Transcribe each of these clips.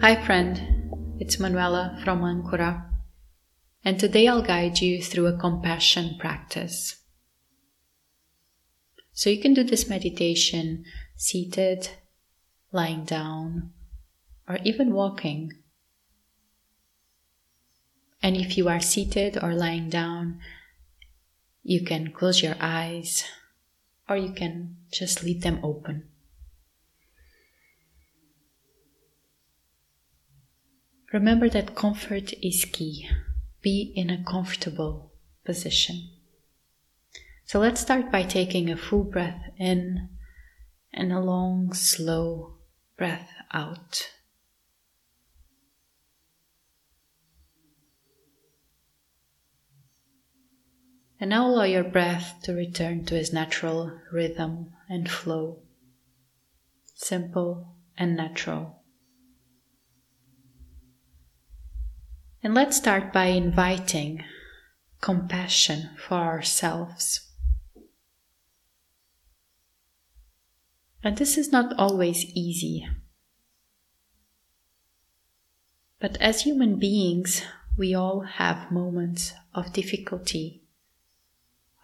Hi, friend. It's Manuela from Ancora, and today I'll guide you through a compassion practice. So you can do this meditation seated, lying down, or even walking. And if you are seated or lying down, you can close your eyes or you can just leave them open. Remember that comfort is key. Be in a comfortable position. So let's start by taking a full breath in and a long, slow breath out. And now allow your breath to return to its natural rhythm and flow. Simple and natural. And let's start by inviting compassion for ourselves. And this is not always easy. But as human beings, we all have moments of difficulty,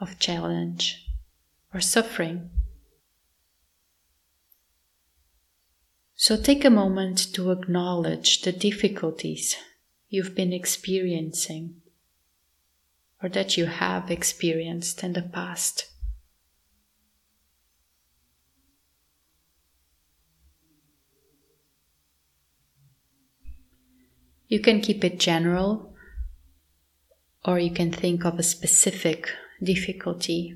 of challenge, or suffering. So take a moment to acknowledge the difficulties you've been experiencing or that you have experienced in the past. You can keep it general or you can think of a specific difficulty.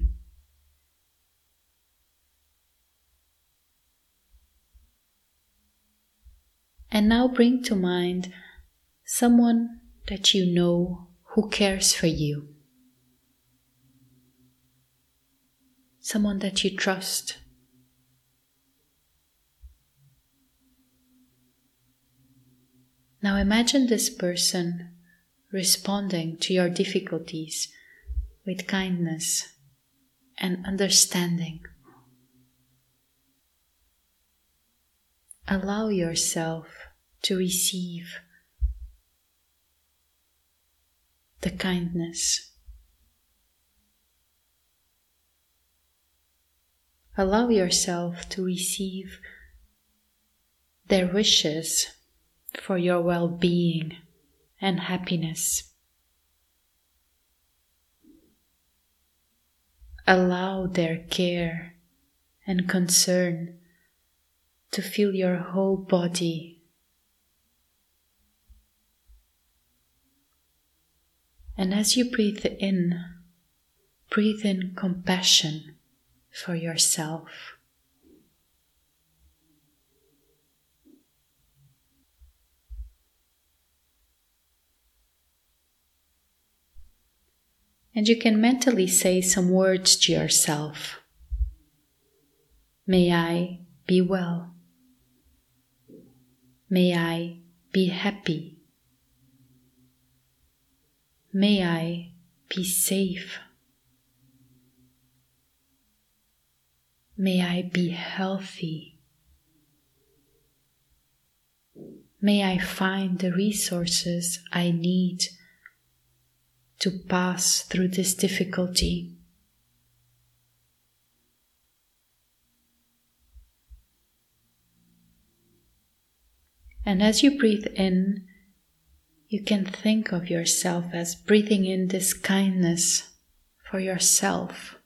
And now bring to mind someone that you know who cares for you, someone that you trust. Now imagine this person responding to your difficulties with kindness and understanding. Allow yourself to receive the kindness. Allow yourself to receive their wishes for your well being and happiness. Allow their care and concern to fill your whole body And as you breathe in, breathe in compassion for yourself. And you can mentally say some words to yourself. May I be well. May I be happy. May I be safe. May I be healthy. May I find the resources I need to pass through this difficulty. And as you breathe in, you can think of yourself as breathing in this kindness for yourself.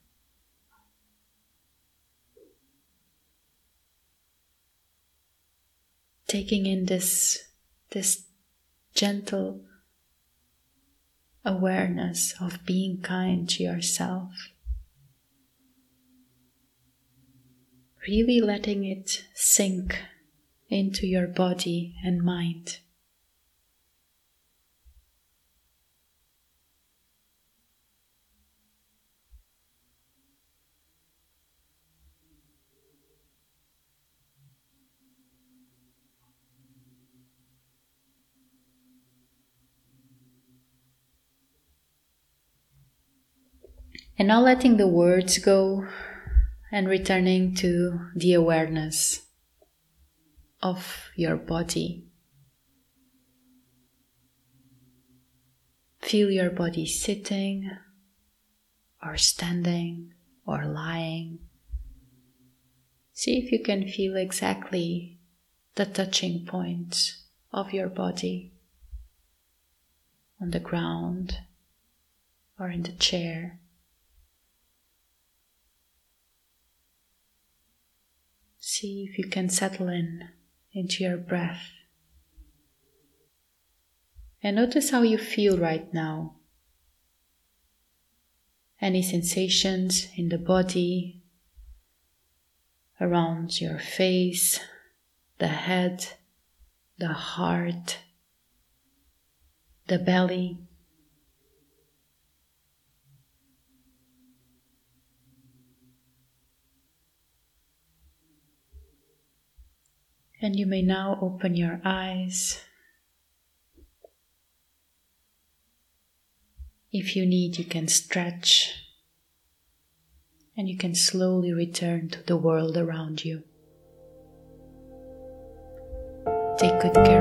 Taking in this, this gentle awareness of being kind to yourself. Really letting it sink into your body and mind. And now letting the words go and returning to the awareness of your body. Feel your body sitting or standing or lying. See if you can feel exactly the touching points of your body on the ground or in the chair. See if you can settle in into your breath. And notice how you feel right now. Any sensations in the body, around your face, the head, the heart, the belly. And you may now open your eyes. If you need, you can stretch and you can slowly return to the world around you. Take good care.